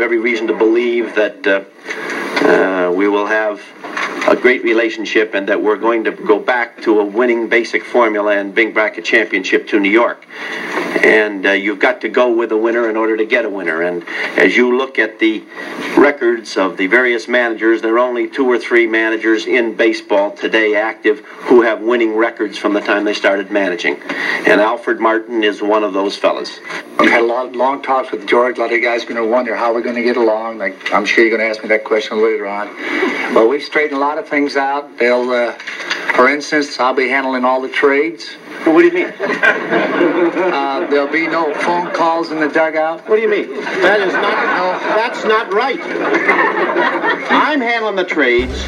have every reason to believe that uh, uh, we will have a great relationship and that we're going to go back to a winning basic formula and bring back a championship to New York. And uh, you've got to go with a winner in order to get a winner. And as you look at the records of the various managers, there are only two or three managers in baseball today active who have winning records from the time they started managing. And Alfred Martin is one of those fellas. I've had a lot of long talks with George. A lot of you guys are going to wonder how we're going to get along. Like I'm sure you're going to ask me that question later on. Well, we've straightened a lot of things out. They'll, uh, for instance, I'll be handling all the trades. What do you mean? Uh, there'll be no phone calls in the dugout. What do you mean? That is not. That's not right. I'm handling the trades.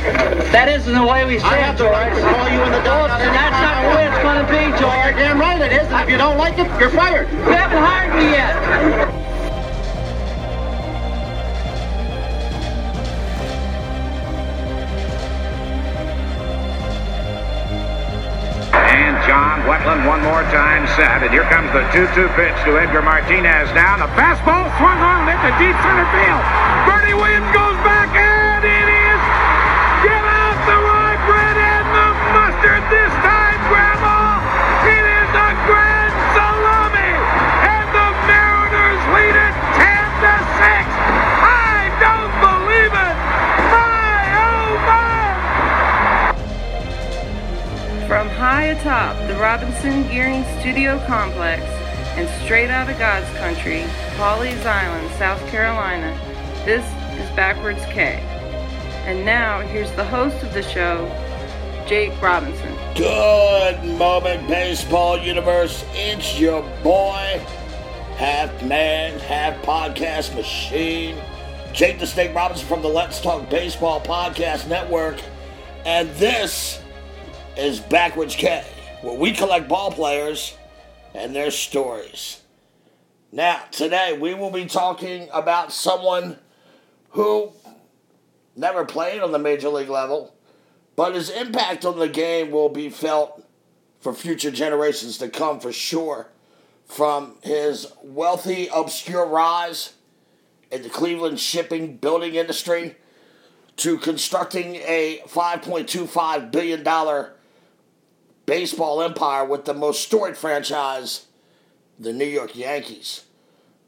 That isn't the way we say I it, have the George. right to call you in the dugout. And that's not the way it's going to be, You're George. damn right it is. And if you don't like it, you're fired. You haven't hired me yet. Wetteland one more time set. And here comes the 2-2 pitch to Edgar Martinez now. The fastball swung on into deep center field. Bernie Williams goes back and high atop the Robinson Gearing Studio Complex and straight out of God's country, Pawleys Island, South Carolina, this is Backwards K. And now, here's the host of the show, Jake Robinson. Good moment, baseball universe. It's your boy, half man, half podcast machine, Jake the Snake Robinson from the Let's Talk Baseball Podcast Network. And this is Backwards K, where we collect ball players and their stories. Now, today we will be talking about someone who never played on the major league level, but his impact on the game will be felt for future generations to come for sure. From his wealthy, obscure rise in the Cleveland shipping building industry to constructing a $5.25 billion baseball empire with the most storied franchise, the New York Yankees.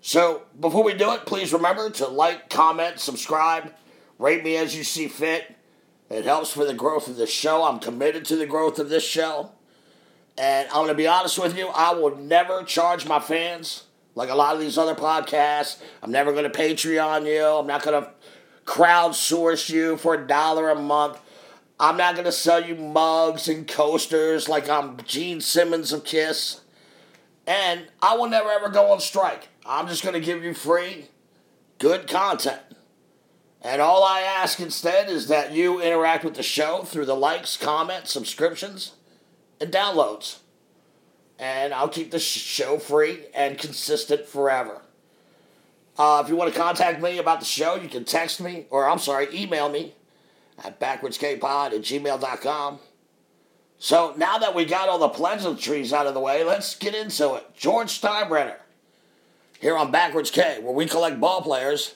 So, before we do it, please remember to like, comment, subscribe, rate me as you see fit. It helps for the growth of the show. I'm committed to the growth of this show. And I'm going to be honest with you, I will never charge my fans like a lot of these other podcasts. I'm never going to Patreon you. I'm not going to crowdsource you for a dollar a month. I'm not going to sell you mugs and coasters like I'm Gene Simmons of Kiss. And I will never ever go on strike. I'm just going to give you free, good content. And all I ask instead is that you interact with the show through the likes, comments, subscriptions, and downloads. And I'll keep the show free and consistent forever. Uh, if you want to contact me about the show, you can text me, or I'm sorry, email me at backwardskpod at gmail.com. So now that we got all the pleasantries out of the way, let's get into it. George Steinbrenner, here on Backwards K, where we collect ball players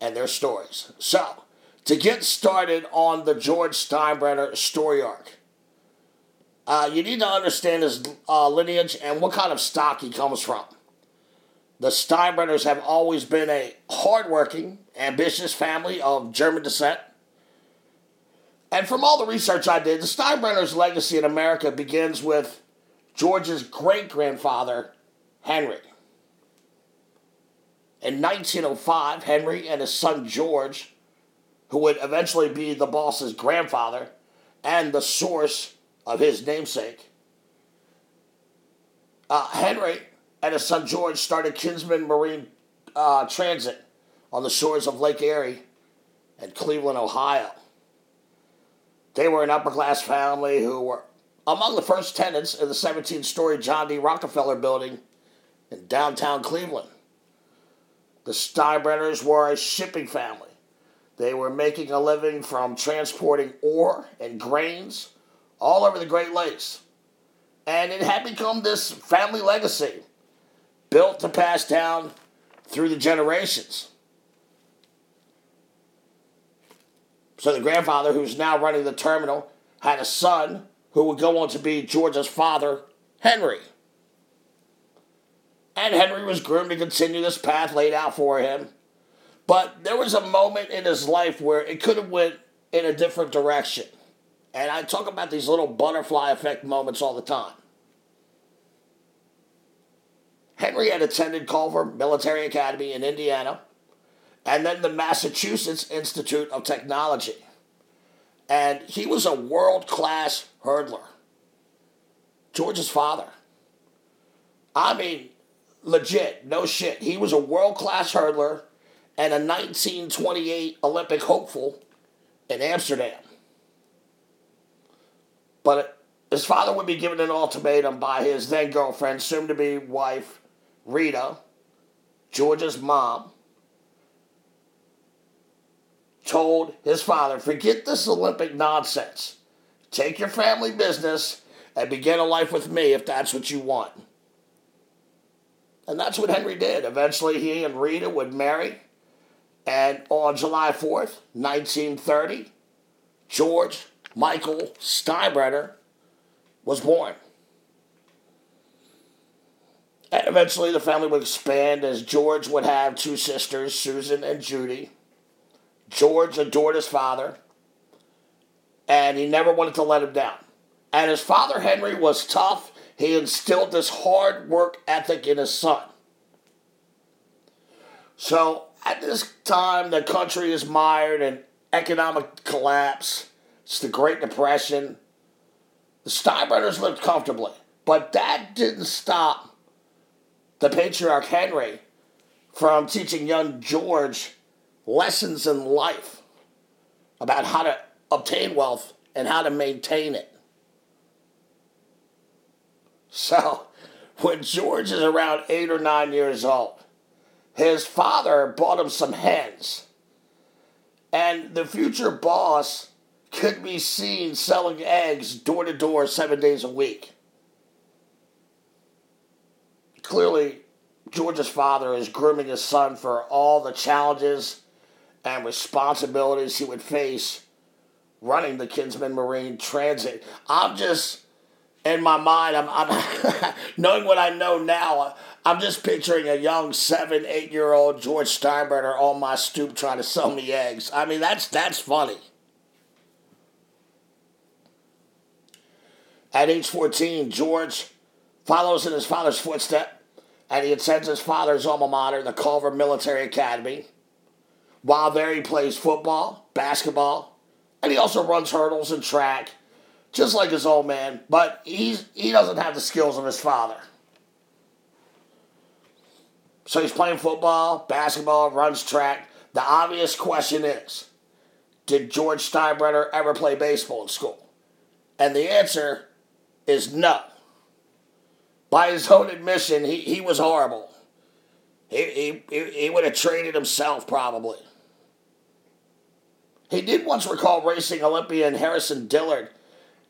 and their stories. So, to get started on the George Steinbrenner story arc, uh, you need to understand his uh, lineage and what kind of stock he comes from. The Steinbrenners have always been a hardworking, ambitious family of German descent. And from all the research I did, the Steinbrenners' legacy in America begins with George's great grandfather, Henry. In 1905, Henry and his son George, who would eventually be the boss's grandfather and the source of his namesake, uh, Henry and his son George started Kinsman Marine uh, Transit on the shores of Lake Erie and Cleveland, Ohio. They were an upper class family who were among the first tenants in the 17 story John D. Rockefeller building in downtown Cleveland. The Steinbrenners were a shipping family. They were making a living from transporting ore and grains all over the Great Lakes. And it had become this family legacy built to pass down through the generations. So the grandfather, who's now running the terminal, had a son who would go on to be George's father, Henry. And Henry was groomed to continue this path laid out for him. But there was a moment in his life where it could have went in a different direction. And I talk about these little butterfly effect moments all the time. Henry had attended Culver Military Academy in Indiana and then the Massachusetts Institute of Technology. And he was a world class hurdler. George's father. I mean, legit, no shit. He was a world class hurdler and a 1928 Olympic hopeful in Amsterdam. But his father would be given an ultimatum by his then girlfriend, soon to be wife, Rita, George's mom, told his father, forget this Olympic nonsense. Take your family business and begin a life with me if that's what you want. And that's what Henry did. Eventually, he and Rita would marry. And on July 4th, 1930, George Michael Steinbrenner was born. And eventually, the family would expand as George would have two sisters, Susan and Judy. George adored his father, and he never wanted to let him down. And his father, Henry, was tough. He instilled this hard work ethic in his son. So at this time, the country is mired in economic collapse. It's the Great Depression. The Steinbrenners lived comfortably, but that didn't stop the patriarch Henry from teaching young George lessons in life about how to obtain wealth and how to maintain it. So, when George is around eight or nine years old, his father bought him some hens. And the future boss could be seen selling eggs door to door seven days a week. Clearly, George's father is grooming his son for all the challenges and responsibilities he would face running the Kinsman Marine Transit. I'm just, in my mind, I'm, I'm knowing what I know now, I'm just picturing a young seven, eight year old George Steinbrenner on my stoop trying to sell me eggs. I mean, that's that's funny. At age 14, George follows in his father's footsteps and he attends his father's alma mater, the Culver Military Academy. While there, he plays football, basketball, and he also runs hurdles and track, just like his old man, but he's, he doesn't have the skills of his father. So he's playing football, basketball, runs track. The obvious question is Did George Steinbrenner ever play baseball in school? And the answer is no. By his own admission, he, he was horrible. He, he, he would have traded himself probably. He did once recall racing Olympian Harrison Dillard,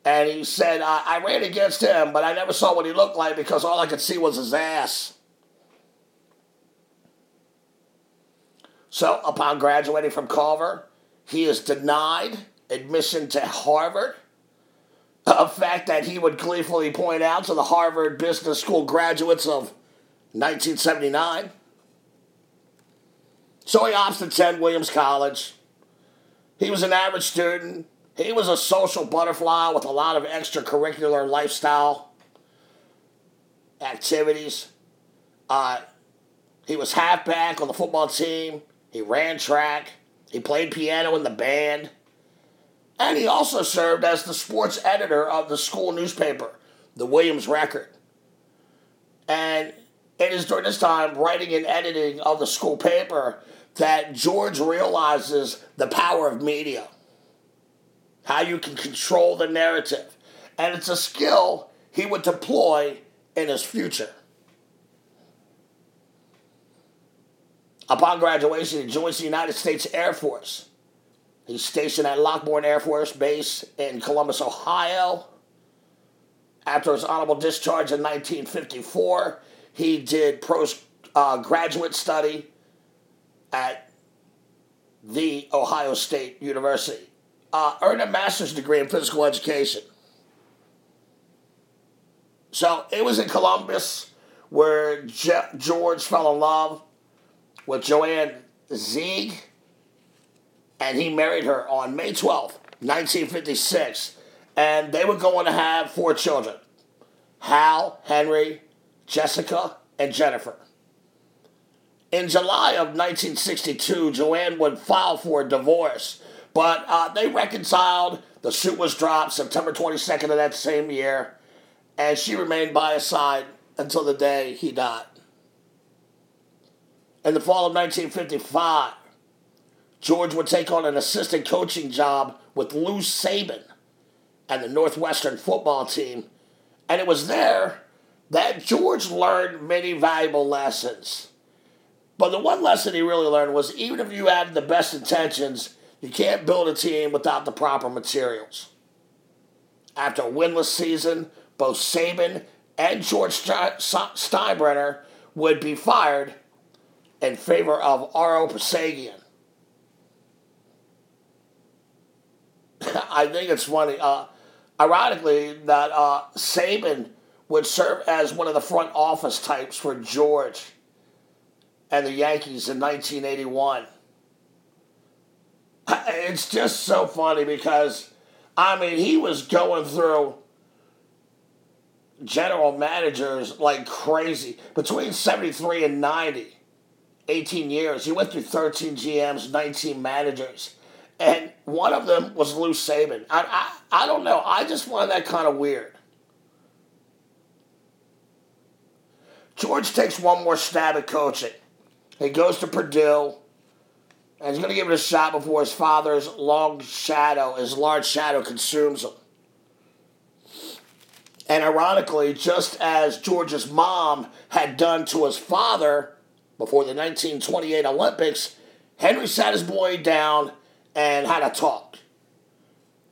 and he said, I, I ran against him, but I never saw what he looked like because all I could see was his ass. So, upon graduating from Culver, he is denied admission to Harvard. A fact that he would gleefully point out to the Harvard Business School graduates of 1979. So he opts to attend Williams College. He was an average student. He was a social butterfly with a lot of extracurricular lifestyle activities. Uh, he was halfback on the football team. He ran track. He played piano in the band. And he also served as the sports editor of the school newspaper, the Williams Record. And it is during this time, writing and editing of the school paper, that George realizes the power of media, how you can control the narrative. And it's a skill he would deploy in his future. Upon graduation, he joins the United States Air Force. He's stationed at Lockbourne Air Force Base in Columbus, Ohio. After his honorable discharge in 1954, he did post uh, study at the Ohio State University. uh, earned a master's degree in physical education. So it was in Columbus where Je- George fell in love with Joanne Zieg, and he married her on May 12th, 1956. And they were going to have four children Hal, Henry, Jessica, and Jennifer. In July of 1962, Joanne would file for a divorce, but uh, they reconciled. The suit was dropped September 22nd of that same year, and she remained by his side until the day he died. In the fall of 1955, George would take on an assistant coaching job with Lou Saban and the Northwestern football team, and it was there that George learned many valuable lessons. But the one lesson he really learned was even if you had the best intentions, you can't build a team without the proper materials. After a winless season, both Saban and George Steinbrenner would be fired in favor of Ara Parseghian. I think it's funny. Uh, ironically, that uh, Saban would serve as one of the front office types for George and the Yankees in 1981. It's just so funny because, I mean, he was going through general managers like crazy. Between 73 and 90, 18 years, he went through 13 GMs, 19 managers. And one of them was Lou Saban. I, I, I don't know. I just find that kind of weird. George takes one more stab at coaching. He goes to Purdue, and he's going to give it a shot before his father's long shadow, his large shadow, consumes him. And ironically, just as George's mom had done to his father before the 1928 Olympics, Henry sat his boy down and had a talk.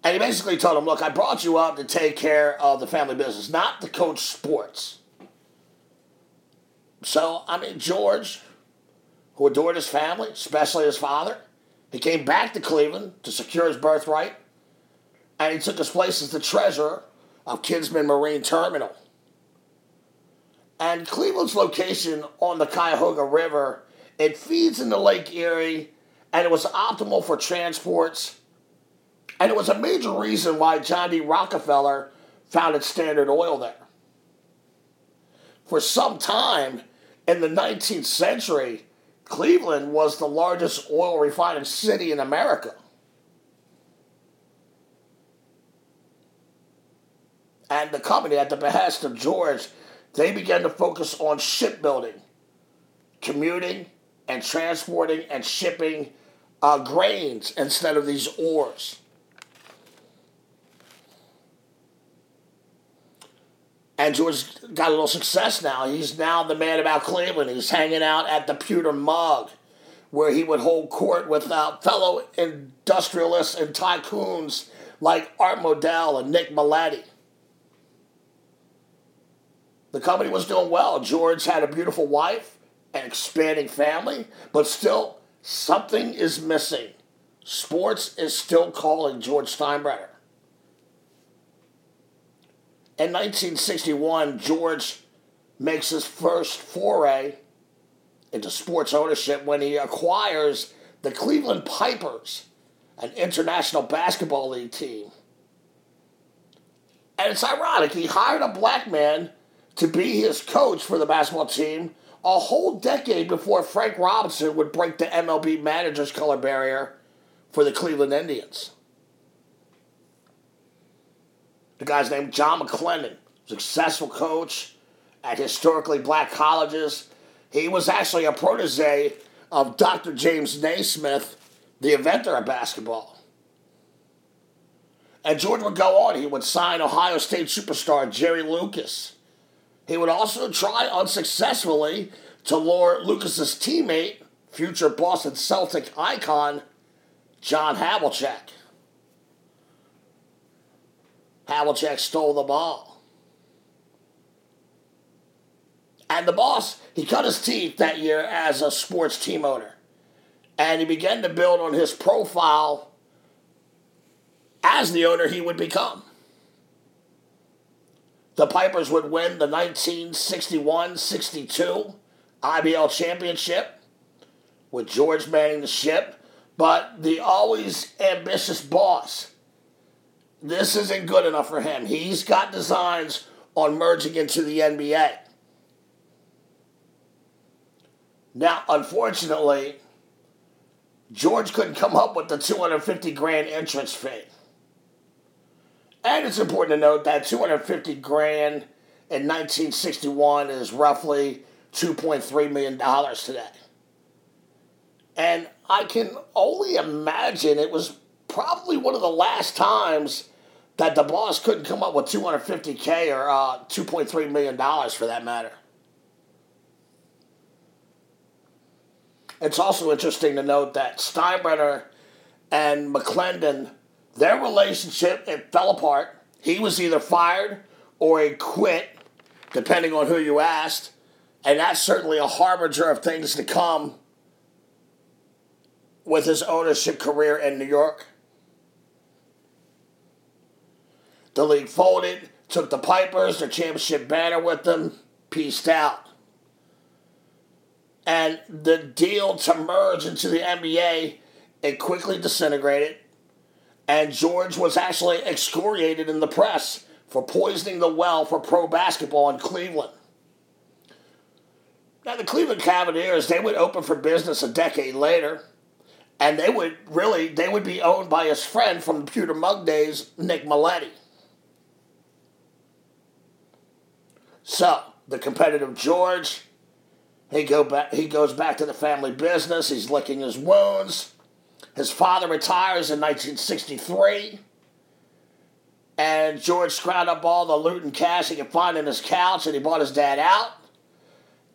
And he basically told him, Look, I brought you up to take care of the family business, not to coach sports. So, I mean, George who adored his family, especially his father. He came back to Cleveland to secure his birthright, and he took his place as the treasurer of Kinsman Marine Terminal. And Cleveland's location on the Cuyahoga River, it feeds into Lake Erie, and it was optimal for transports. And it was a major reason why John D. Rockefeller founded Standard Oil there. For some time in the 19th century, Cleveland was the largest oil refining city in America. And the company, at the behest of George, they began to focus on shipbuilding, commuting, and transporting and shipping uh, grains instead of these ores. And George got a little success now. He's now the man about Cleveland. He's hanging out at the Pewter Mug, where he would hold court with uh, fellow industrialists and tycoons like Art Modell and Nick Mileti. The company was doing well. George had a beautiful wife, an expanding family, but still, something is missing. Sports is still calling George Steinbrenner. In 1961, George makes his first foray into sports ownership when he acquires the Cleveland Pipers, an international basketball league team. And it's ironic, he hired a black man to be his coach for the basketball team a whole decade before Frank Robinson would break the MLB manager's color barrier for the Cleveland Indians. The guy's named John McLendon, successful coach at historically black colleges. He was actually a protege of Dr. James Naismith, the inventor of basketball. And George would go on. He would sign Ohio State superstar Jerry Lucas. He would also try unsuccessfully to lure Lucas's teammate, future Boston Celtic icon, John Havlicek. Havlicek stole the ball. And the boss, he cut his teeth that year as a sports team owner. And he began to build on his profile as the owner he would become. The Pipers would win the 1961 62 IBL championship with George manning the ship, but the always ambitious boss, this isn't good enough for him. He's got designs on merging into the NBA. Now, unfortunately, George couldn't come up with the 250 grand entrance fee. And it's important to note that 250 grand in 1961 is roughly 2.3 million dollars today. And I can only imagine it was probably one of the last times that the boss couldn't come up with 250k or uh, 2.3 million dollars for that matter. It's also interesting to note that Steinbrenner and McLendon, their relationship it fell apart. He was either fired or he quit, depending on who you asked, and that's certainly a harbinger of things to come with his ownership career in New York. The league folded, took the Pipers, their championship banner with them, pieced out. And the deal to merge into the NBA, it quickly disintegrated. And George was actually excoriated in the press for poisoning the well for pro basketball in Cleveland. Now, the Cleveland Cavaliers, they would open for business a decade later, and they would really, they would be owned by his friend from the Pewter Mug days, Nick Mileti. So, the competitive George, he go back. He goes back to the family business. He's licking his wounds. His father retires in 1963, and George scrounged up all the loot and cash he could find in his couch, and he bought his dad out.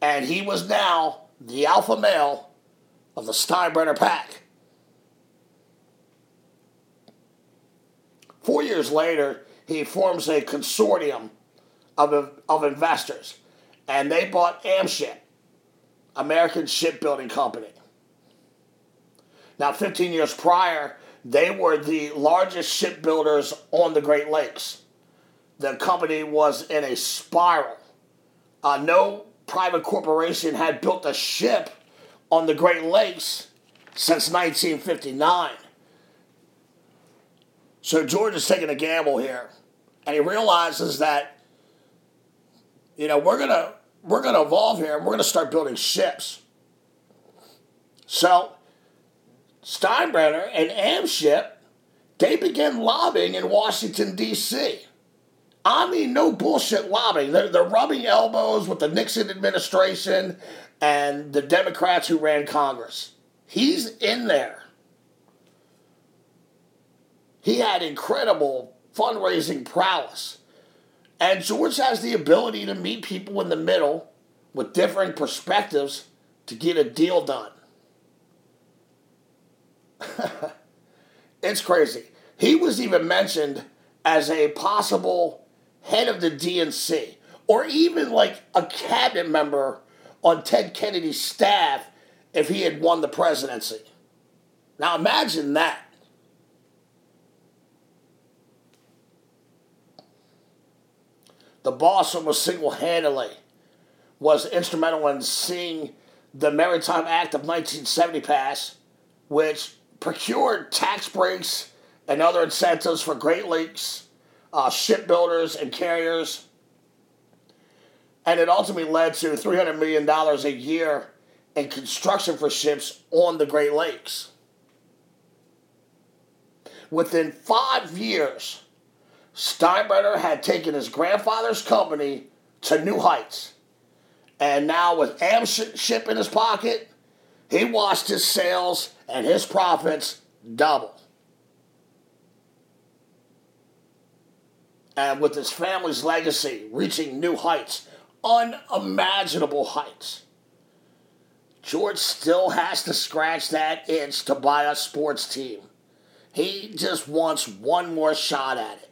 And he was now the alpha male of the Steinbrenner pack. Four years later, he forms a consortium of, of investors, and they bought Amship American Shipbuilding Company. Now, 15 years prior, they were the largest shipbuilders on the Great Lakes. The company was in a spiral. Uh, no private corporation had built a ship on the Great Lakes since 1959. So George is taking a gamble here, and he realizes that, you know, we're gonna we're to evolve here and we're to start building ships. So, Steinbrenner and Amship, they began lobbying in Washington, D.C. I mean, no bullshit lobbying. They're, they're rubbing elbows with the Nixon administration and the Democrats who ran Congress. He's in there. He had incredible fundraising prowess. And George has the ability to meet people in the middle with differing perspectives to get a deal done. it's crazy. He was even mentioned as a possible head of the DNC or even like a cabinet member on Ted Kennedy's staff if he had won the presidency. Now imagine that. The boss almost single-handedly was instrumental in seeing the Maritime Act of 1970 pass, which procured tax breaks and other incentives for Great Lakes uh, shipbuilders and carriers. And it ultimately led to $300 million a year in construction for ships on the Great Lakes. Within five years, Steinbrenner had taken his grandfather's company to new heights. And now, with Amship in his pocket, he watched his sales and his profits double. And with his family's legacy reaching new heights, unimaginable heights, George still has to scratch that itch to buy a sports team. He just wants one more shot at it.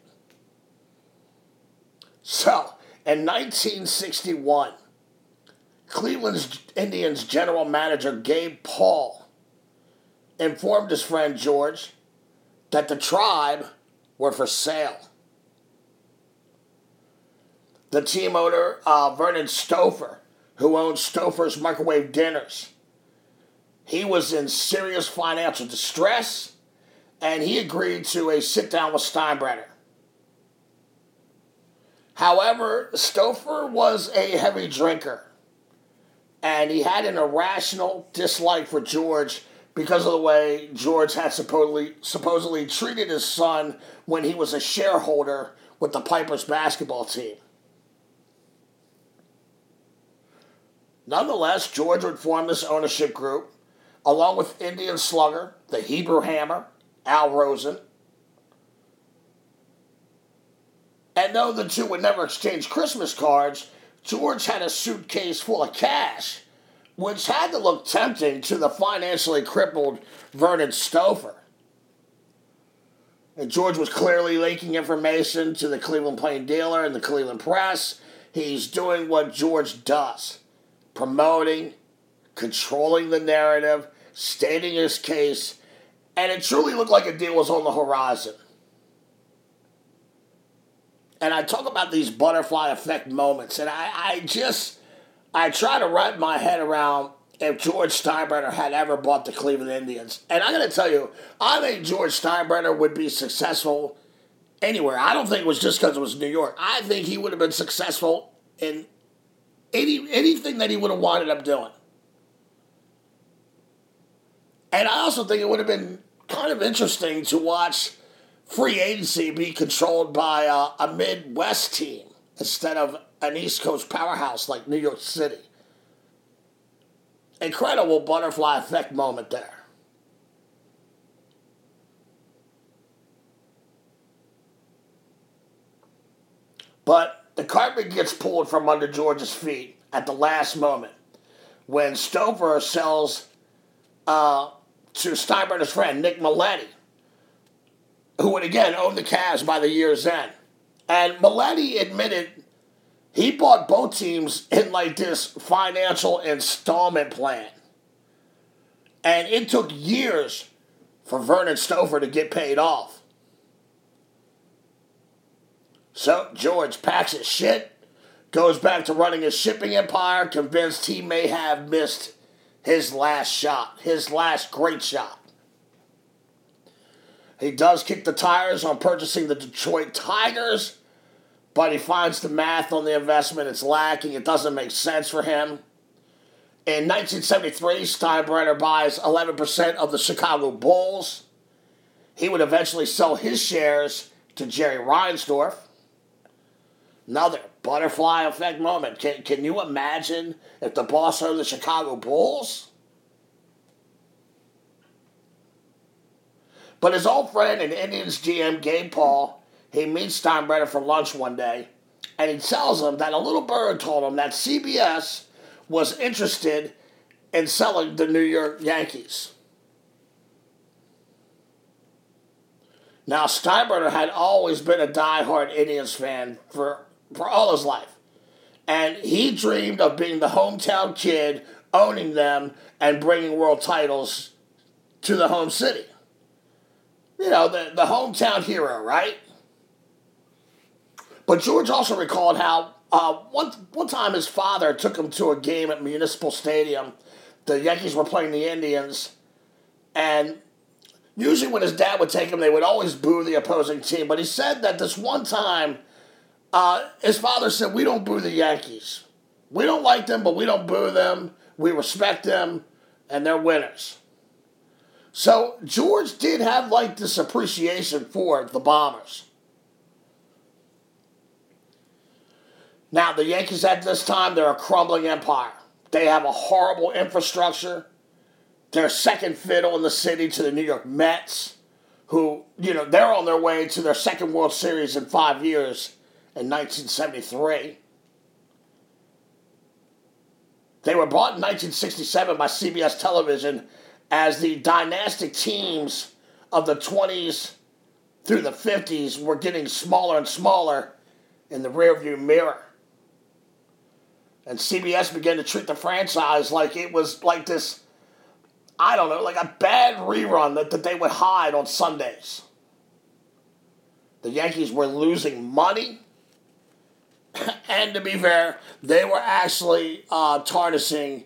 So, in 1961, Cleveland's Indians general manager Gabe Paul informed his friend George that the tribe were for sale. The team owner, uh, Vernon Stouffer, who owned Stouffer's Microwave Dinners, he was in serious financial distress and he agreed to a sit down with Steinbrenner. However, Stouffer was a heavy drinker and he had an irrational dislike for George because of the way George had supposedly supposedly treated his son when he was a shareholder with the Pipers basketball team. Nonetheless, George would form this ownership group along with Indian Slugger, the Hebrew Hammer, Al Rosen. And though the two would never exchange Christmas cards, George had a suitcase full of cash, which had to look tempting to the financially crippled Vernon Stouffer. And George was clearly leaking information to the Cleveland Plain Dealer and the Cleveland Press. He's doing what George does promoting, controlling the narrative, stating his case, and it truly looked like a deal was on the horizon. And I talk about these butterfly effect moments, and I, I just I try to wrap my head around if George Steinbrenner had ever bought the Cleveland Indians. And I'm going to tell you, I think George Steinbrenner would be successful anywhere. I don't think it was just because it was New York. I think he would have been successful in any anything that he would have wanted up doing. And I also think it would have been kind of interesting to watch free agency be controlled by a, a Midwest team instead of an East Coast powerhouse like New York City. Incredible butterfly effect moment there. But the carpet gets pulled from under George's feet at the last moment when Stouffer sells uh, to Steinbrenner's friend Nick Mileti, who would again own the Cavs by the year's end. And Mileti admitted he bought both teams in like this financial installment plan. And it took years for Vernon Stouffer to get paid off. So George packs his shit, goes back to running his shipping empire, convinced he may have missed his last shot, his last great shot. He does kick the tires on purchasing the Detroit Tigers, but he finds the math on the investment it's lacking. It doesn't make sense for him. In 1973, Steinbrenner buys 11% of the Chicago Bulls. He would eventually sell his shares to Jerry Reinsdorf. Another butterfly effect moment. Can, can you imagine if the boss owned the Chicago Bulls? But his old friend and Indians GM Gabe Paul, he meets Steinbrenner for lunch one day, and he tells him that a little bird told him that CBS was interested in selling the New York Yankees. Now, Steinbrenner had always been a die-hard Indians fan for, for all his life. And he dreamed of being the hometown kid, owning them, and bringing world titles to the home city. You know, the, the hometown hero, right? But George also recalled how uh, one, one time his father took him to a game at Municipal Stadium. The Yankees were playing the Indians, and usually when his dad would take him, they would always boo the opposing team. But he said that this one time, uh, his father said, We don't boo the Yankees. We don't like them, but we don't boo them. We respect them, and they're winners. So George did have like this appreciation for the Bombers. Now, the Yankees at this time, they're a crumbling empire. They have a horrible infrastructure. They're second fiddle in the city to the New York Mets, who, you know, they're on their way to their second World Series in five years in 1973. They were bought in 1967 by CBS Television as the dynastic teams of the 20s through the 50s were getting smaller and smaller in the rearview mirror. And CBS began to treat the franchise like it was like this, I don't know, like a bad rerun that, that they would hide on Sundays. The Yankees were losing money. and to be fair, they were actually uh, tarnishing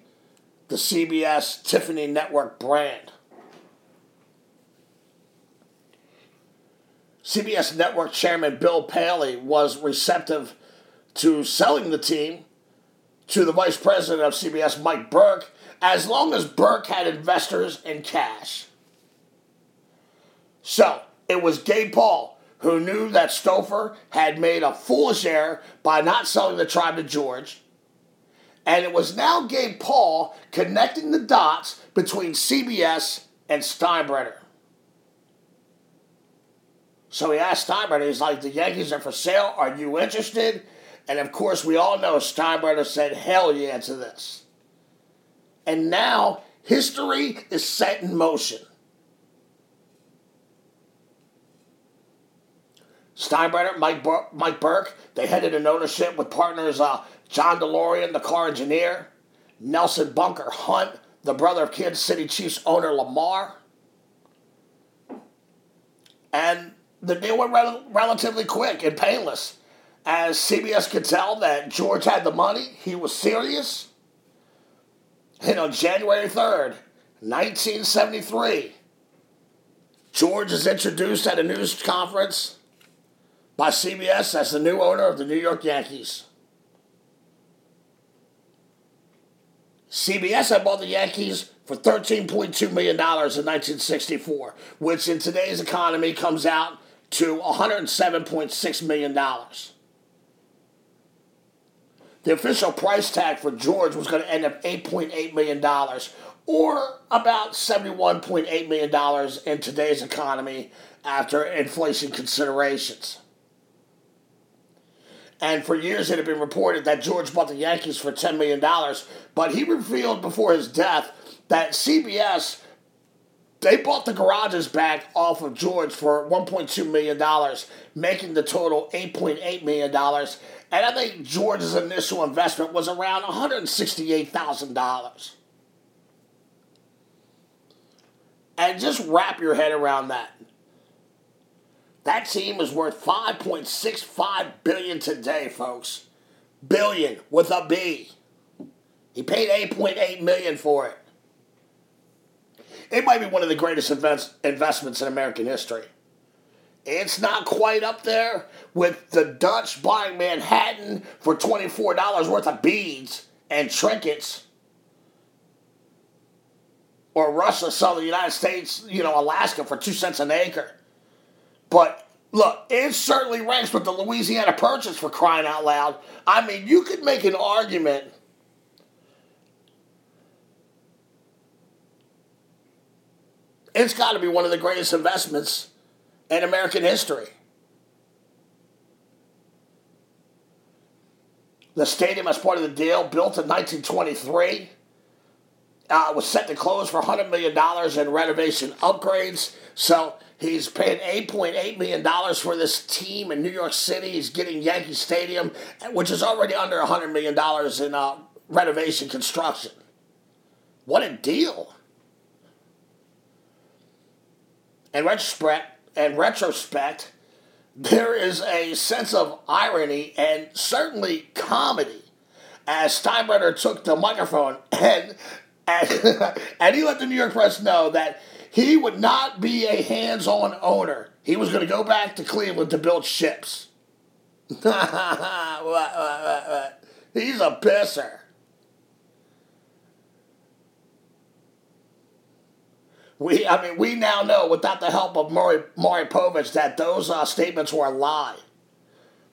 the CBS Tiffany Network brand. CBS Network chairman Bill Paley was receptive to selling the team to the vice president of CBS, Mike Burke, as long as Burke had investors and cash. So it was Gabe Paul who knew that Stouffer had made a foolish error by not selling the tribe to George. And it was now Gabe Paul connecting the dots between CBS and Steinbrenner. So he asked Steinbrenner, he's like, the Yankees are for sale. Are you interested? And of course, we all know Steinbrenner said hell yeah to this. And now history is set in motion. Steinbrenner, Mike, Bur- Mike Burke, they headed an ownership with partners uh, John DeLorean, the car engineer, Nelson Bunker Hunt, the brother of Kansas City Chiefs owner Lamar. And the deal went rel- relatively quick and painless. As CBS could tell that George had the money, he was serious. And on January 3rd, 1973, George is introduced at a news conference by CBS as the new owner of the New York Yankees. CBS had bought the Yankees for $13.2 million in 1964, which in today's economy comes out to $107.6 million. The official price tag for George was going to end up $8.8 million, or about $71.8 million in today's economy after inflation considerations. And for years it had been reported that George bought the Yankees for $10 million, but he revealed before his death that CBS they bought the garages back off of George for $1.2 million, making the total $8.8 million. And I think George's initial investment was around $168,000. And just wrap your head around that. That team is worth 5.65 billion today, folks. Billion with a B. He paid 8.8 million for it. It might be one of the greatest invest- investments in American history. It's not quite up there with the Dutch buying Manhattan for $24 worth of beads and trinkets. Or Russia selling the United States, you know, Alaska for two cents an acre. But look, it certainly ranks with the Louisiana Purchase for crying out loud. I mean, you could make an argument. It's got to be one of the greatest investments in American history. The stadium, as part of the deal, built in 1923, uh, was set to close for $100 million in renovation upgrades. So he's paying $8.8 million for this team in New York City. He's getting Yankee Stadium, which is already under $100 million in uh, renovation construction. What a deal! In retrospect, in retrospect, there is a sense of irony and certainly comedy as Steinbrenner took the microphone and and, and he let the New York Press know that he would not be a hands-on owner. He was going to go back to Cleveland to build ships. what, what, what, He's a pisser. We, I mean, we now know without the help of Maury, Maury Povich that those uh, statements were a lie.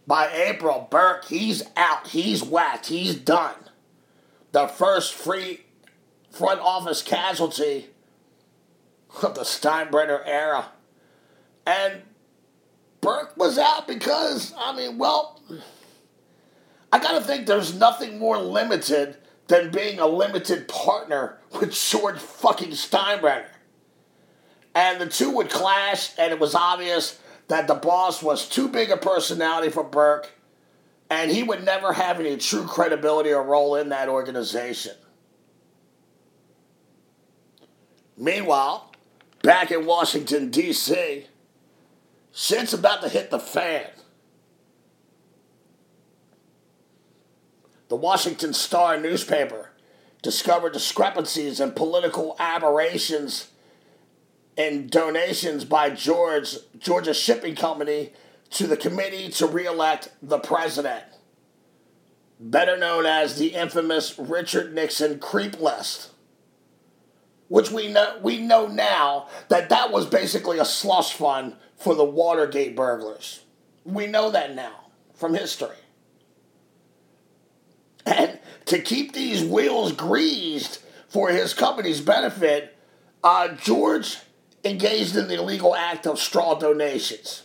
By April, Burke, he's out. He's whacked. He's done. The first free front office casualty of the Steinbrenner era. And Burke was out because, I mean, well, I got to think there's nothing more limited than being a limited partner with George fucking Steinbrenner and the two would clash, and it was obvious that the boss was too big a personality for Burke, and he would never have any true credibility or role in that organization. Meanwhile, back in Washington, D.C., shit's about to hit the fan. The Washington Star newspaper discovered discrepancies and political aberrations in donations by George Georgia Shipping Company to the committee to reelect the president, better known as the infamous Richard Nixon creep list. Which we know we know now that that was basically a slush fund for the Watergate burglars. We know that now from history. And to keep these wheels greased for his company's benefit, uh, George engaged in the illegal act of straw donations.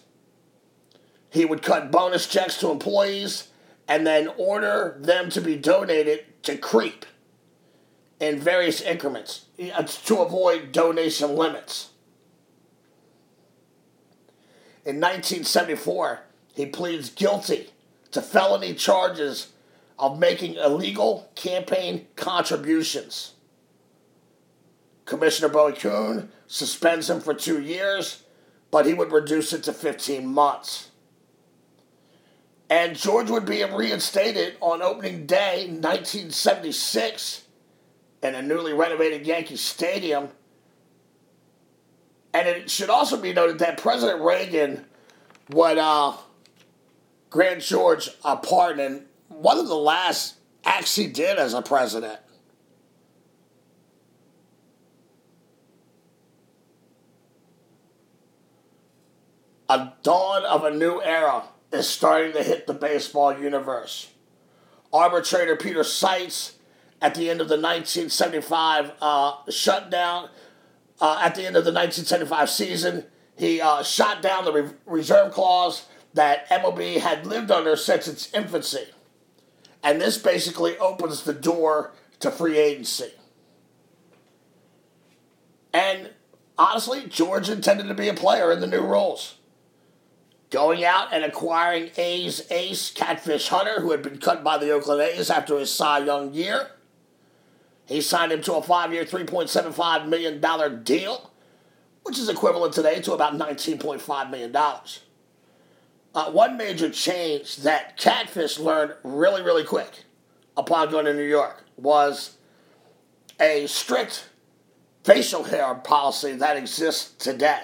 He would cut bonus checks to employees and then order them to be donated to Creep in various increments uh, to avoid donation limits. In 1974, he pleads guilty to felony charges of making illegal campaign contributions. Commissioner Bowie Kuhn suspends him for two years, but he would reduce it to 15 months. And George would be reinstated on opening day 1976 in a newly renovated Yankee Stadium. And it should also be noted that President Reagan would uh, grant George a pardon one of the last acts he did as a president. A dawn of a new era is starting to hit the baseball universe. Arbitrator Peter Seitz, at the end of the 1975 uh, shutdown, uh, at the end of the 1975 season, he uh, shot down the re- reserve clause that MLB had lived under since its infancy. And this basically opens the door to free agency. And honestly, George intended to be a player in the new rules. Going out and acquiring A's ace Catfish Hunter, who had been cut by the Oakland A's after his Cy Young year. He signed him to a five year, $3.75 million deal, which is equivalent today to about $19.5 million. Uh, one major change that Catfish learned really, really quick upon going to New York was a strict facial hair policy that exists today.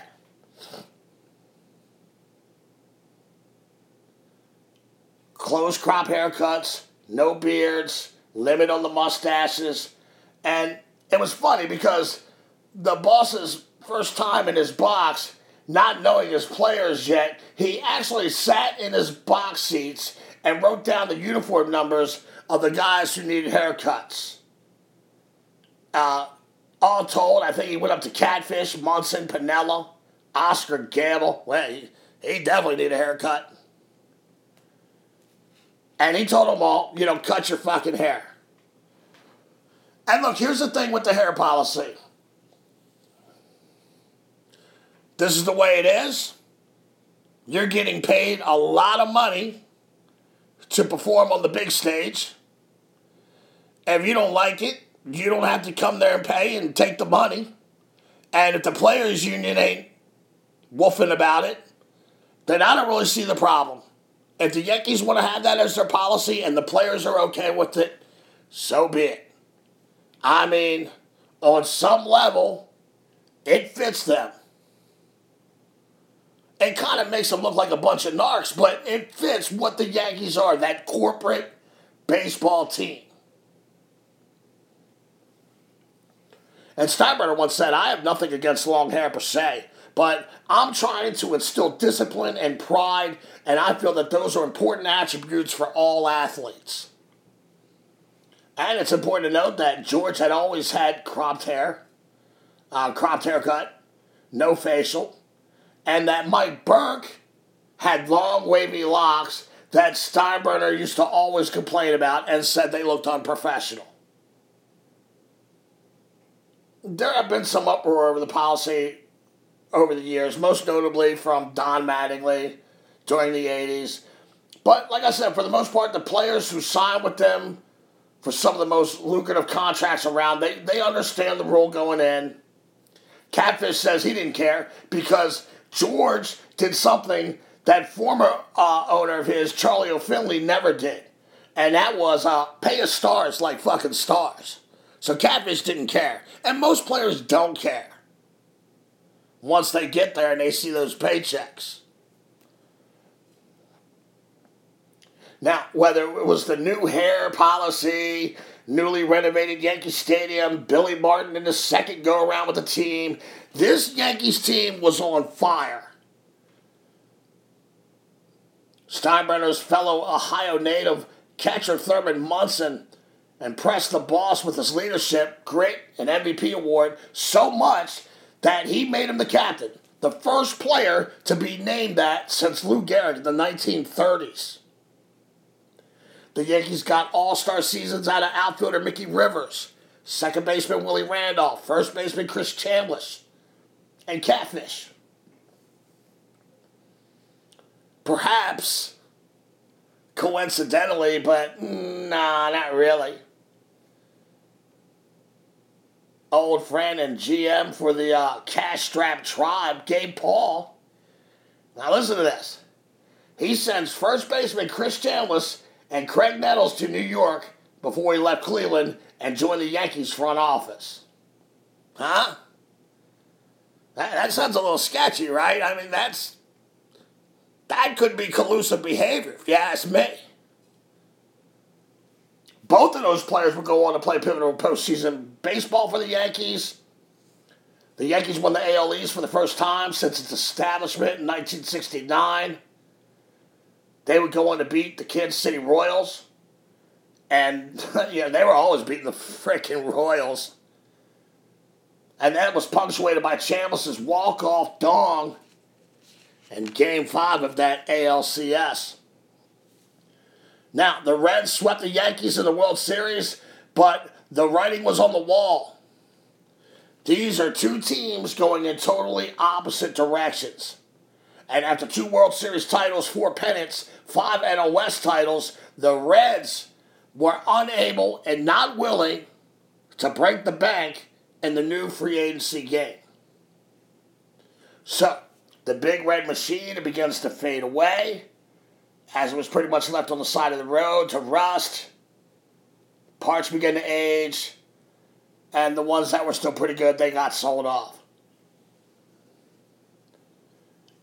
Close crop haircuts, no beards, limit on the mustaches. And it was funny because the boss's first time in his box, not knowing his players yet, he actually sat in his box seats and wrote down the uniform numbers of the guys who needed haircuts. Uh, all told, I think he went up to Catfish, Munson, Piniella, Oscar Gamble. Well, he, he definitely needed a haircut. And he told them all, you know, cut your fucking hair. And look, here's the thing with the hair policy. This is the way it is. You're getting paid a lot of money to perform on the big stage. If you don't like it, you don't have to come there and pay and take the money. And if the players' union ain't woofing about it, then I don't really see the problem. If the Yankees want to have that as their policy and the players are okay with it, so be it. I mean, on some level, it fits them. It kind of makes them look like a bunch of narcs, but it fits what the Yankees are that corporate baseball team. And Steinbrenner once said, I have nothing against long hair per se, but I'm trying to instill discipline and pride, and I feel that those are important attributes for all athletes. And it's important to note that George had always had cropped hair, uh, cropped haircut, no facial, and that Mike Burke had long wavy locks that Steinbrenner used to always complain about and said they looked unprofessional there have been some uproar over the policy over the years, most notably from Don Mattingly during the 80s. But like I said, for the most part, the players who signed with them for some of the most lucrative contracts around, they, they understand the rule going in. Catfish says he didn't care because George did something that former uh, owner of his, Charlie O. Finley, never did. And that was uh, pay his stars like fucking stars. So Catfish didn't care. And most players don't care once they get there and they see those paychecks. Now, whether it was the new hair policy, newly renovated Yankee Stadium, Billy Martin in the second go around with the team, this Yankees team was on fire. Steinbrenner's fellow Ohio native catcher Thurman Munson impressed the boss with his leadership, grit, and MVP award so much that he made him the captain, the first player to be named that since Lou Gehrig in the 1930s. The Yankees got all star seasons out of outfielder Mickey Rivers, second baseman Willie Randolph, first baseman Chris Chambliss, and Catfish. Perhaps coincidentally, but nah, not really. Old friend and GM for the uh, cash strapped tribe, Gabe Paul. Now listen to this. He sends first baseman Chris Chambliss and Graig Nettles to New York before he left Cleveland and joined the Yankees front office. Huh? That, that sounds a little sketchy, right? I mean, that's. That could be collusive behavior, if you ask me. Both of those players would go on to play pivotal postseason baseball for the Yankees. The Yankees won the AL East for the first time since its establishment in 1969. They would go on to beat the Kansas City Royals. And, yeah, they were always beating the freaking Royals. And that was punctuated by Chambliss's walk-off dong in Game 5 of that ALCS. Now, the Reds swept the Yankees in the World Series, but the writing was on the wall. These are two teams going in totally opposite directions. And after two World Series titles, four pennants, five NL West titles, the Reds were unable and not willing to break the bank in the new free agency game. So, the big red machine begins to fade away as it was pretty much left on the side of the road to rust. Parts began to age, and the ones that were still pretty good, they got sold off.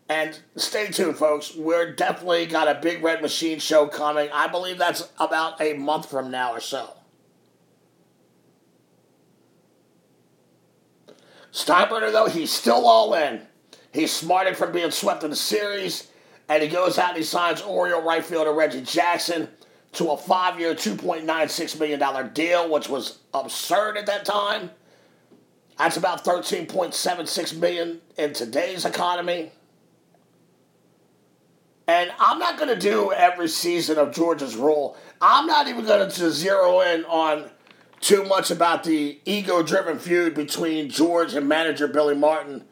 And stay tuned, folks. We're definitely got a big red machine show coming. I believe that's about a month from now or so. Steinbrenner, though, he's still all in. He's smarted from being swept in the series, and he goes out and he signs Oriole right fielder Reggie Jackson to a five year, $2.96 million deal, which was absurd at that time. That's about 13.76 million in today's economy. And I'm not going to do every season of George's role. I'm not even going to zero in on too much about the ego driven feud between George and manager Billy Martin,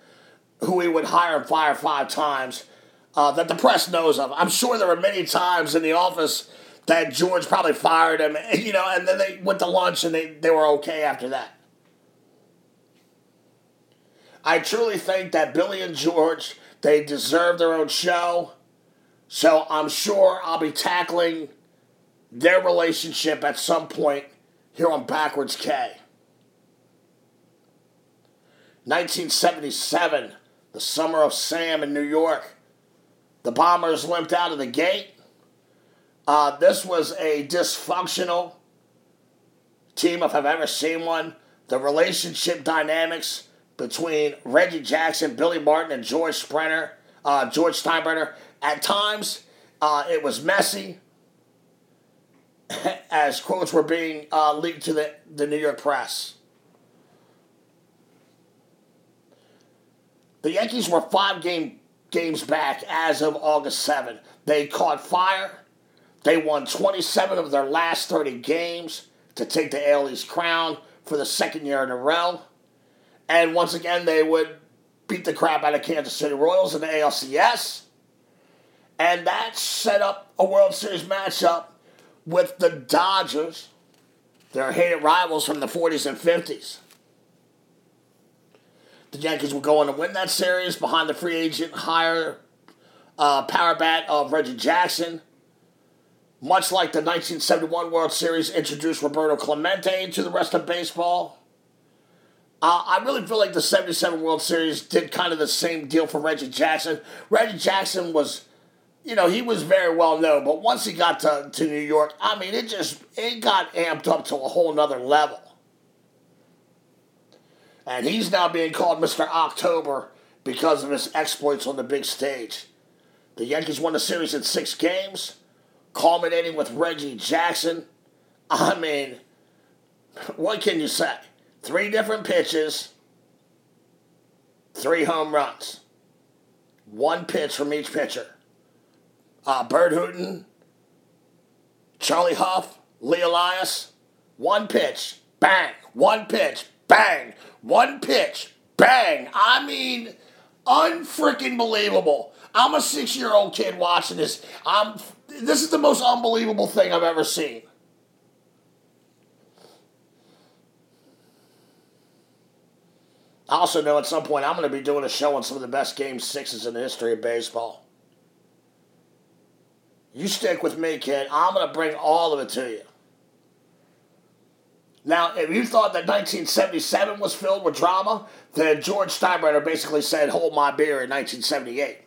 who he would hire and fire five times, uh, that the press knows of. I'm sure there were many times in the office that George probably fired him, you know, and then they went to lunch and they, they were okay after that. I truly think that Billy and George, they deserve their own show. So I'm sure I'll be tackling their relationship at some point here on Backwards K. 1977, the summer of Sam in New York. The Bombers limped out of the gate. Uh, this was a dysfunctional team if I've ever seen one. The relationship dynamics between Reggie Jackson, Billy Martin, and George Sprenner, uh, George Steinbrenner at times, uh, it was messy, as quotes were being uh, leaked to the, the New York press. The Yankees were five game games back as of August 7. They caught fire. They won 27 of their last 30 games to take the AL crown for the second year in a row. And once again, they would beat the crap out of Kansas City Royals in the ALCS. And that set up a World Series matchup with the Dodgers, their hated rivals from the 40s and 50s. the Yankees were going to win that series behind the free agent hire uh, power bat of Reggie Jackson. Much like the 1971 World Series introduced Roberto Clemente to the rest of baseball. Uh, I really feel like the 77 World Series did kind of the same deal for Reggie Jackson. Reggie Jackson was, you know, he was very well known, but once he got to, to New York, I mean, it just, it got amped up to a whole nother level. And he's now being called Mr. October because of his exploits on the big stage. The Yankees won the series in six games, culminating with Reggie Jackson. I mean, what can you say? Three different pitches, three home runs, one pitch from each pitcher. Uh, Burt Hooton, Charlie Hough, Lee Elias, one pitch, bang, one pitch, bang, one pitch, bang. I mean, unfreaking believable. I'm a six year old kid watching this. I'm. This is the most unbelievable thing I've ever seen. I also know at some point I'm going to be doing a show on some of the best game sixes in the history of baseball. You stick with me, kid. I'm going to bring all of it to you. Now, if you thought that 1977 was filled with drama, then George Steinbrenner basically said, hold my beer in 1978.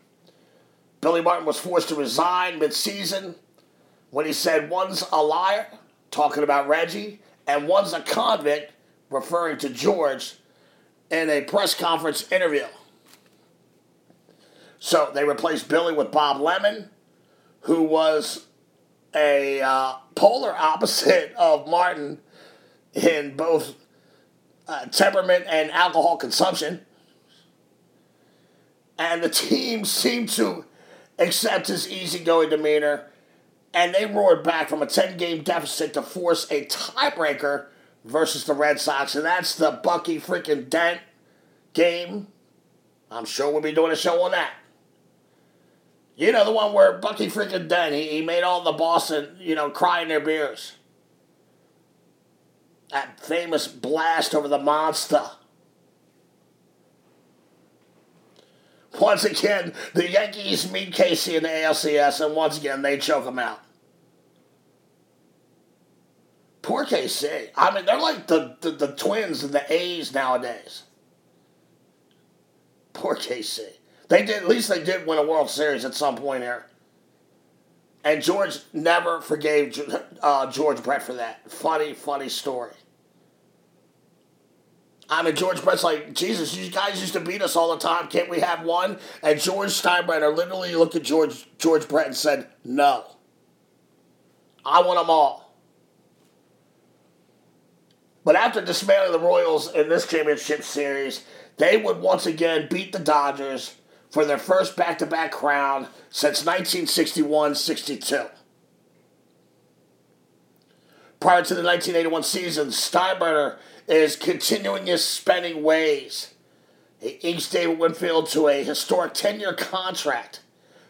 Billy Martin was forced to resign mid-season when he said one's a liar, talking about Reggie, and one's a convict, referring to George, in a press conference interview. So they replaced Billy with Bob Lemon, who was a uh, polar opposite of Martin in both uh, temperament and alcohol consumption. And the team seemed to accept his easygoing demeanor, and they roared back from a 10 game deficit to force a tiebreaker versus the Red Sox, and that's the Bucky freaking Dent game. I'm sure we'll be doing a show on that. You know, the one where Bucky freaking Dent, he, he made all the Boston, you know, crying their beers that famous blast over the monster. Once again, the Yankees meet KC in the ALCS, and once again, they choke him out. Poor KC. I mean, they're like the, the, the Twins and the A's nowadays. Poor KC. They did at least they did win a World Series at some point here. And George never forgave uh, George Brett for that. Funny, funny story. I mean, George Brett's like, Jesus, you guys used to beat us all the time. Can't we have one? And George Steinbrenner literally looked at George George Brett and said, No. I want them all. But after dismantling the Royals in this championship series, they would once again beat the Dodgers for their first back to back crown since 1961 62. Prior to the 1981 season, Steinbrenner is continuing his spending ways. He inked David Winfield to a historic 10 year contract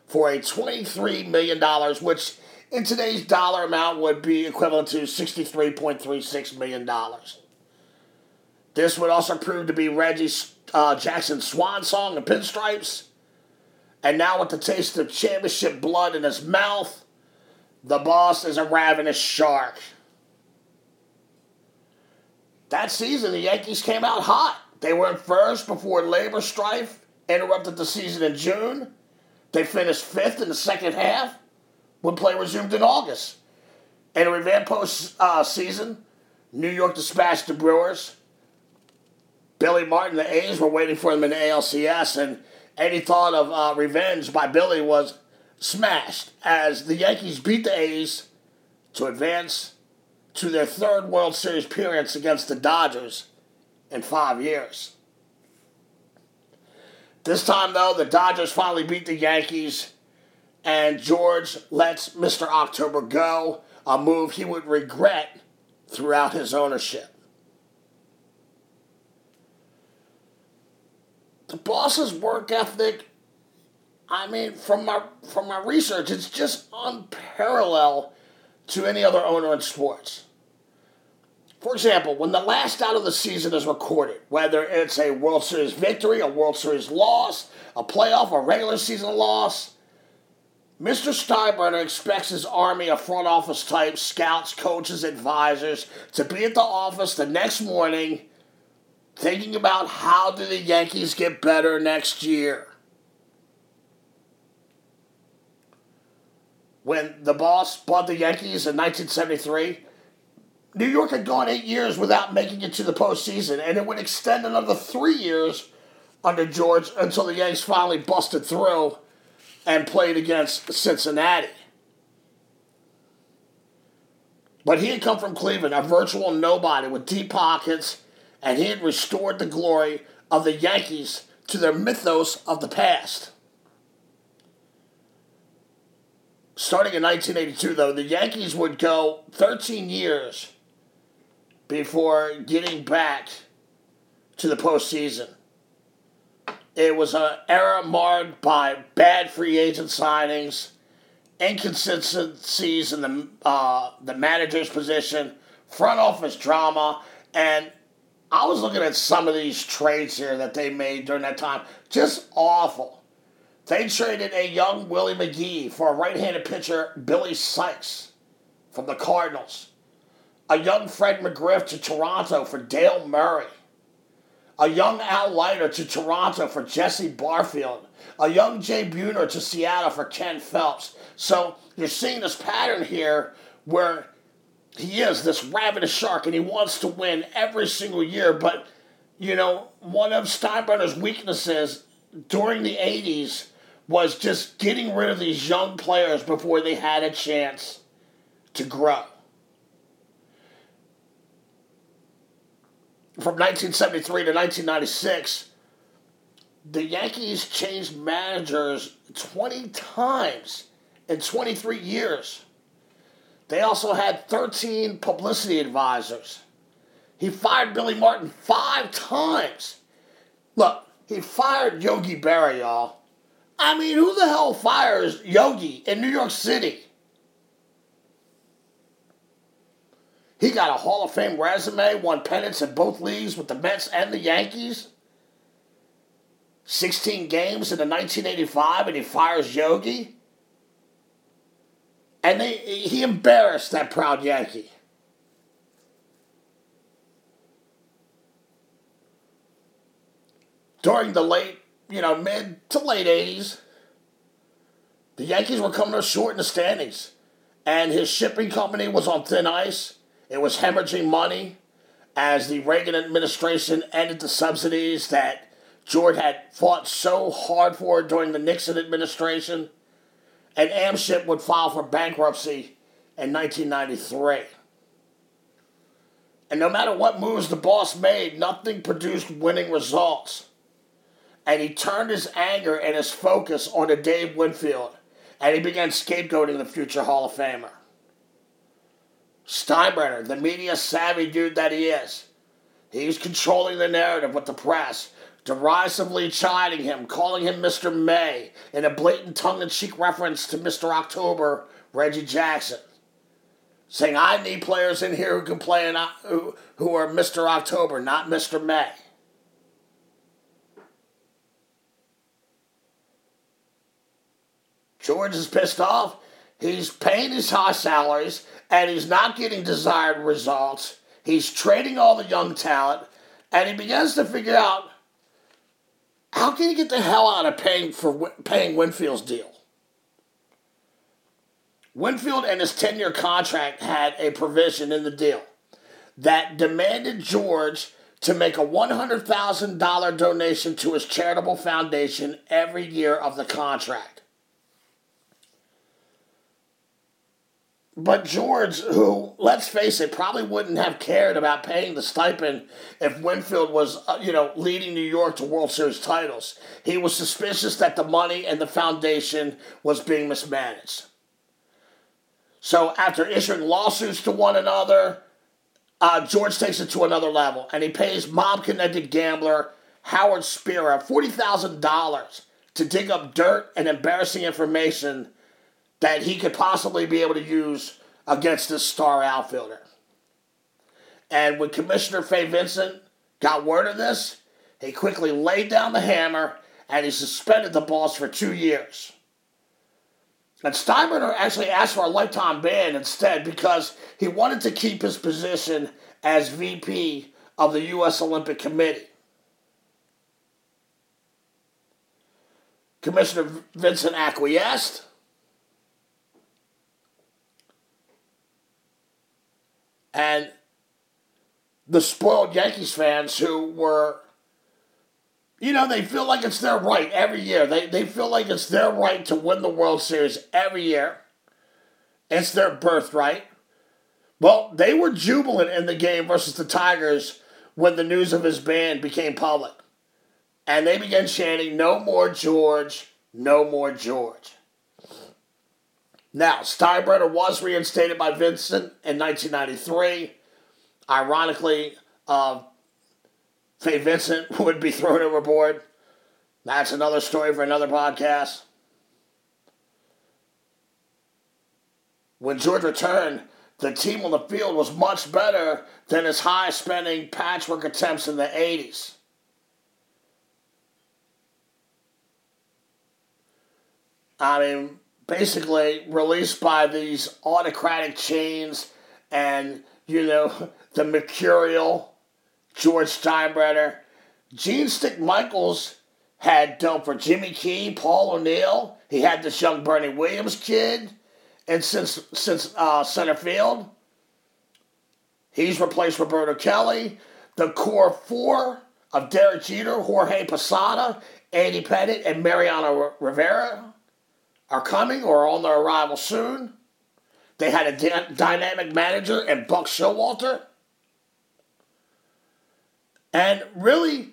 for a $23 million, which in today's dollar amount would be equivalent to $63.36 million. This would also prove to be Reggie uh, Jackson's swan song and pinstripes. And now, with the taste of championship blood in his mouth, the boss is a ravenous shark. That season, the Yankees came out hot. They were in first before labor strife interrupted the season in June. They finished fifth in the second half when play resumed in August. In a revamped post uh, season, New York dispatched the Brewers. Billy Martin, the A's, were waiting for them in the ALCS, and any thought of uh, revenge by Billy was smashed as the Yankees beat the A's to advance to their third World Series appearance against the Dodgers in five years. This time, though, the Dodgers finally beat the Yankees, and George lets Mr. October go, a move he would regret throughout his ownership. The boss's work ethic, I mean, from my from my research, it's just unparalleled to any other owner in sports. For example, when the last out of the season is recorded, whether it's a World Series victory, a World Series loss, a playoff, or regular season loss, Mr. Steinbrenner expects his army of front office types, scouts, coaches, advisors to be at the office the next morning thinking about how do the Yankees get better next year. When the boss bought the Yankees in 1973, New York had gone eight years without making it to the postseason, and it would extend another three years under George until the Yankees finally busted through and played against Cincinnati. But he had come from Cleveland, a virtual nobody with deep pockets, and he had restored the glory of the Yankees to their mythos of the past. Starting in 1982, though, the Yankees would go 13 years before getting back to the postseason. It was an era marred by bad free agent signings, inconsistencies in the uh, the manager's position, front office drama, and I was looking at some of these trades here that they made during that time. Just awful. They traded a young Willie McGee for a right-handed pitcher, Billy Sykes, from the Cardinals. A young Fred McGriff to Toronto for Dale Murray a young Al Leiter to Toronto for Jesse Barfield, a young Jay Buhner to Seattle for Ken Phelps. So you're seeing this pattern here where he is this ravenous shark and he wants to win every single year. But, you know, one of Steinbrenner's weaknesses during the 80s was just getting rid of these young players before they had a chance to grow. from 1973 to 1996, the Yankees changed managers 20 times in 23 years. They also had 13 publicity advisors. He fired Billy Martin five times. Look, he fired Yogi Berra, y'all. I mean, who the hell fires Yogi in New York City? He got a Hall of Fame resume, won pennants in both leagues with the Mets and the Yankees. 16 games in the 1985, and he fires Yogi. And they, he embarrassed that proud Yankee. During the late, you know, mid to late 80s, the Yankees were coming up short in the standings. And his shipping company was on thin ice. It was hemorrhaging money as the Reagan administration ended the subsidies that George had fought so hard for during the Nixon administration. And AmShip would file for bankruptcy in 1993. And no matter what moves the boss made, nothing produced winning results. And he turned his anger and his focus onto Dave Winfield, and he began scapegoating the future Hall of Famer. Steinbrenner, the media savvy dude that he is, he's controlling the narrative with the press, derisively chiding him, calling him Mr. May, in a blatant tongue in cheek reference to Mr. October, Reggie Jackson. Saying, I need players in here who can play in, who, who are Mr. October, not Mr. May. George is pissed off. He's paying his high salaries and he's not getting desired results. He's trading all the young talent, and he begins to figure out how can he get the hell out of paying for paying Winfield's deal. Winfield and his 10 year contract had a provision in the deal that demanded George to make a $100,000 donation to his charitable foundation every year of the contract. But George, who, let's face it, probably wouldn't have cared about paying the stipend if Winfield was, uh, you know, leading New York to World Series titles. He was suspicious that the money and the foundation was being mismanaged. So after issuing lawsuits to one another, uh, George takes it to another level and he pays mob connected gambler Howard Spira $40,000 to dig up dirt and embarrassing information that he could possibly be able to use against this star outfielder. And when Commissioner Fay Vincent got word of this, he quickly laid down the hammer and he suspended the boss for two years. And Steinbrenner actually asked for a lifetime ban instead because he wanted to keep his position as VP of the U.S. Olympic Committee. Commissioner Vincent acquiesced. And the spoiled Yankees fans who were, you know, they feel like it's their right every year. They, they feel like it's their right to win the World Series every year. It's their birthright. Well, they were jubilant in the game versus the Tigers when the news of his ban became public. And they began chanting, No more George, no more George. Now, Steinbrenner was reinstated by Vincent in 1993. Ironically, uh, Fay Vincent would be thrown overboard. That's another story for another podcast. When George returned, the team on the field was much better than his high spending patchwork attempts in the 80s. I mean, basically released by these autocratic chains and, you know, the mercurial George Steinbrenner. Gene Stick Michaels had done for Jimmy Key, Paul O'Neill. He had this young Bernie Williams kid. And since since uh, center field, he's replaced Roberto Kelly. The core four of Derek Jeter, Jorge Posada, Andy Pettitte, and Mariano Rivera are coming or on their arrival soon. They had a d- dynamic manager and Buck Showalter. And really,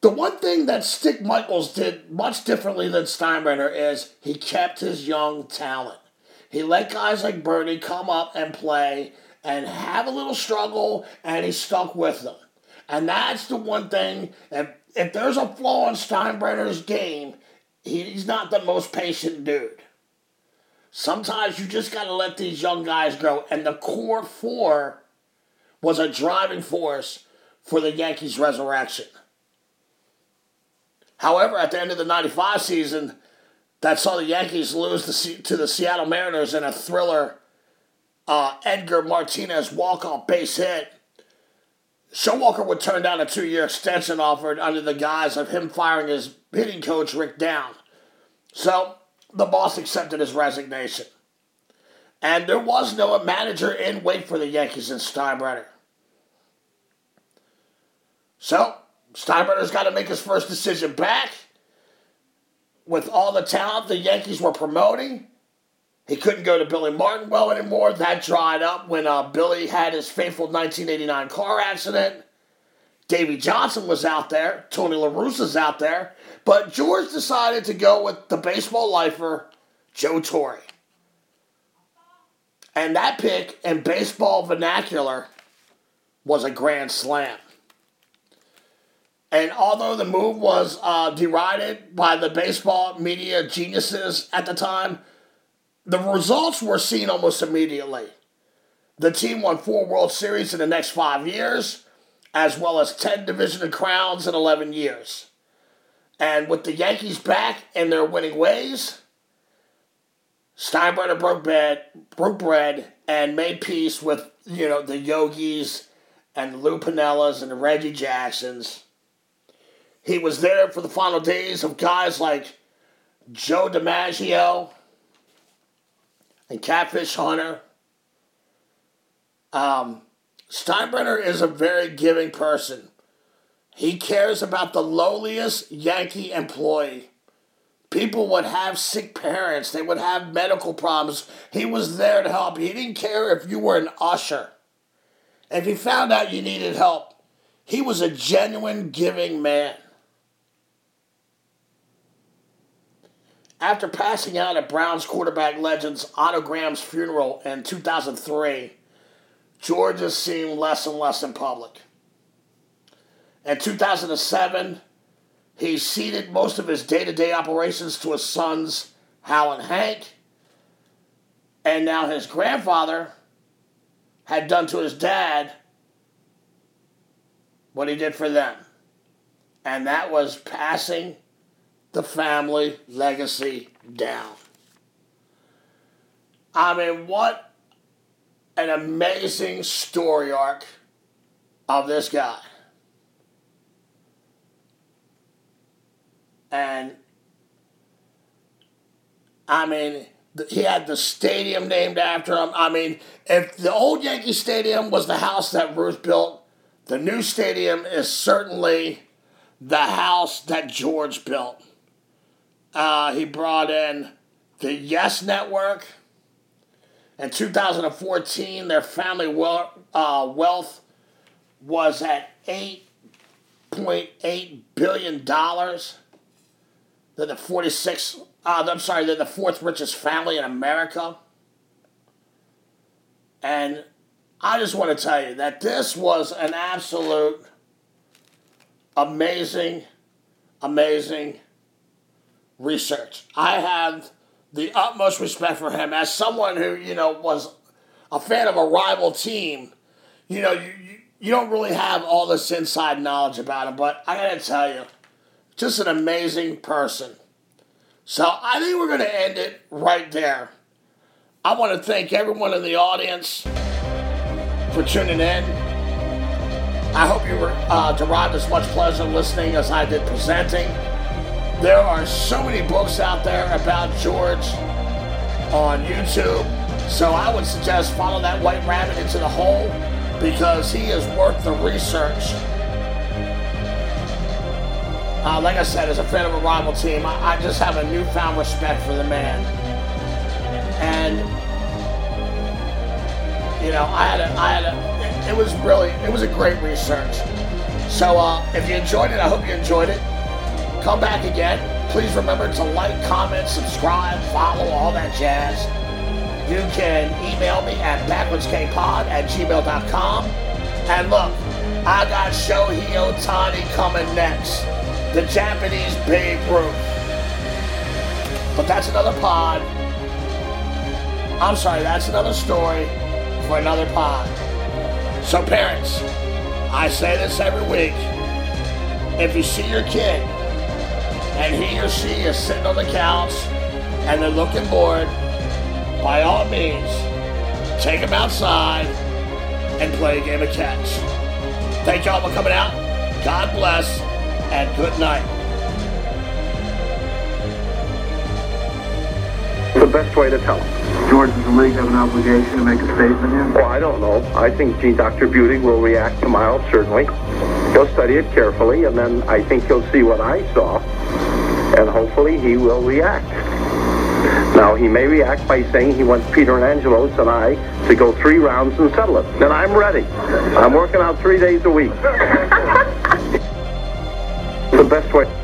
the one thing that Stick Michaels did much differently than Steinbrenner is he kept his young talent. He let guys like Bernie come up and play and have a little struggle, and he stuck with them. And that's the one thing. If, if there's a flaw in Steinbrenner's game, he's not the most patient dude. Sometimes you just got to let these young guys grow. And the core four was a driving force for the Yankees' resurrection. However, at the end of the 95 season, that saw the Yankees lose to the Seattle Mariners in a thriller uh, Edgar Martinez walk-off base hit. Showalter would turn down a two-year extension offered under the guise of him firing his hitting coach Rick Down. So the boss accepted his resignation. And there was no manager in wait for the Yankees in Steinbrenner. So Steinbrenner's got to make his first decision back. With all the talent the Yankees were promoting, he couldn't go to Billy Martin well anymore. That dried up when uh, Billy had his fateful 1989 car accident. Davey Johnson was out there. Tony La Russa's out there. But George decided to go with the baseball lifer, Joe Torre. And that pick in baseball vernacular was a grand slam. And although the move was uh, derided by the baseball media geniuses at the time, the results were seen almost immediately. The team won four World Series in the next five years, as well as 10 division crowns in 11 years. And with the Yankees back in their winning ways, Steinbrenner broke bread, broke bread and made peace with, you know, the Yogis and Lou Piniellas and the Reggie Jacksons. He was there for the final days of guys like Joe DiMaggio and Catfish Hunter. Um, Steinbrenner is a very giving person. He cares about the lowliest Yankee employee. People would have sick parents, they would have medical problems. He was there to help. He didn't care if you were an usher. If he found out you needed help, he was a genuine giving man. After passing out at Browns quarterback legends Otto Graham's funeral in 2003, George has seemed less and less in public. In 2007, he ceded most of his day to day operations to his sons, Hal and Hank. And now his grandfather had done to his dad what he did for them. And that was passing the family legacy down. I mean, what an amazing story arc of this guy. And I mean, he had the stadium named after him. I mean, if the old Yankee Stadium was the house that Ruth built, the new stadium is certainly the house that George built. Uh, he brought in the Yes Network. In 2014, their family wealth, uh, wealth was at $8.8 billion. They're the 46, uh, I'm sorry, they're the fourth richest family in America. And I just want to tell you that this was an absolute amazing, amazing research. I have the utmost respect for him as someone who, you know, was a fan of a rival team. You know, you, you don't really have all this inside knowledge about him, but I got to tell you, just an amazing person. So I think we're to end it right there. I want to thank everyone in the audience for tuning in. I hope you were, uh, derived as much pleasure listening as I did presenting. There are so many books out there about George on YouTube. So I would suggest follow that white rabbit into the hole because he is worth the research. Uh, like I said, as a fan of a rival team, I, I just have a newfound respect for the man. And you know, I had a, I had a, it, it was really, it was a great research. So uh, if you enjoyed it, I hope you enjoyed it. Come back again. Please remember to like, comment, subscribe, follow, all that jazz. You can email me at backwardskpod at gmail.com. And look, I got Shohei Ohtani coming next. The Japanese Babe Ruth. But that's another pod. I'm sorry, that's another story for another pod. So, parents, I say this every week. If you see your kid and he or she is sitting on the couch and they're looking bored, by all means, take them outside and play a game of catch. Thank y'all for coming out. God bless and good night. The best way to tell them. George, does the league have an obligation to make a statement here? Well, I don't know. I think G. Dr. Beauty will react to Miles, certainly. He'll study it carefully, and then I think he'll see what I saw, and hopefully he will react. Now, he may react by saying he wants Peter and Angelos and I to go three rounds and settle it. Then I'm ready. I'm working out three days a week. the best way.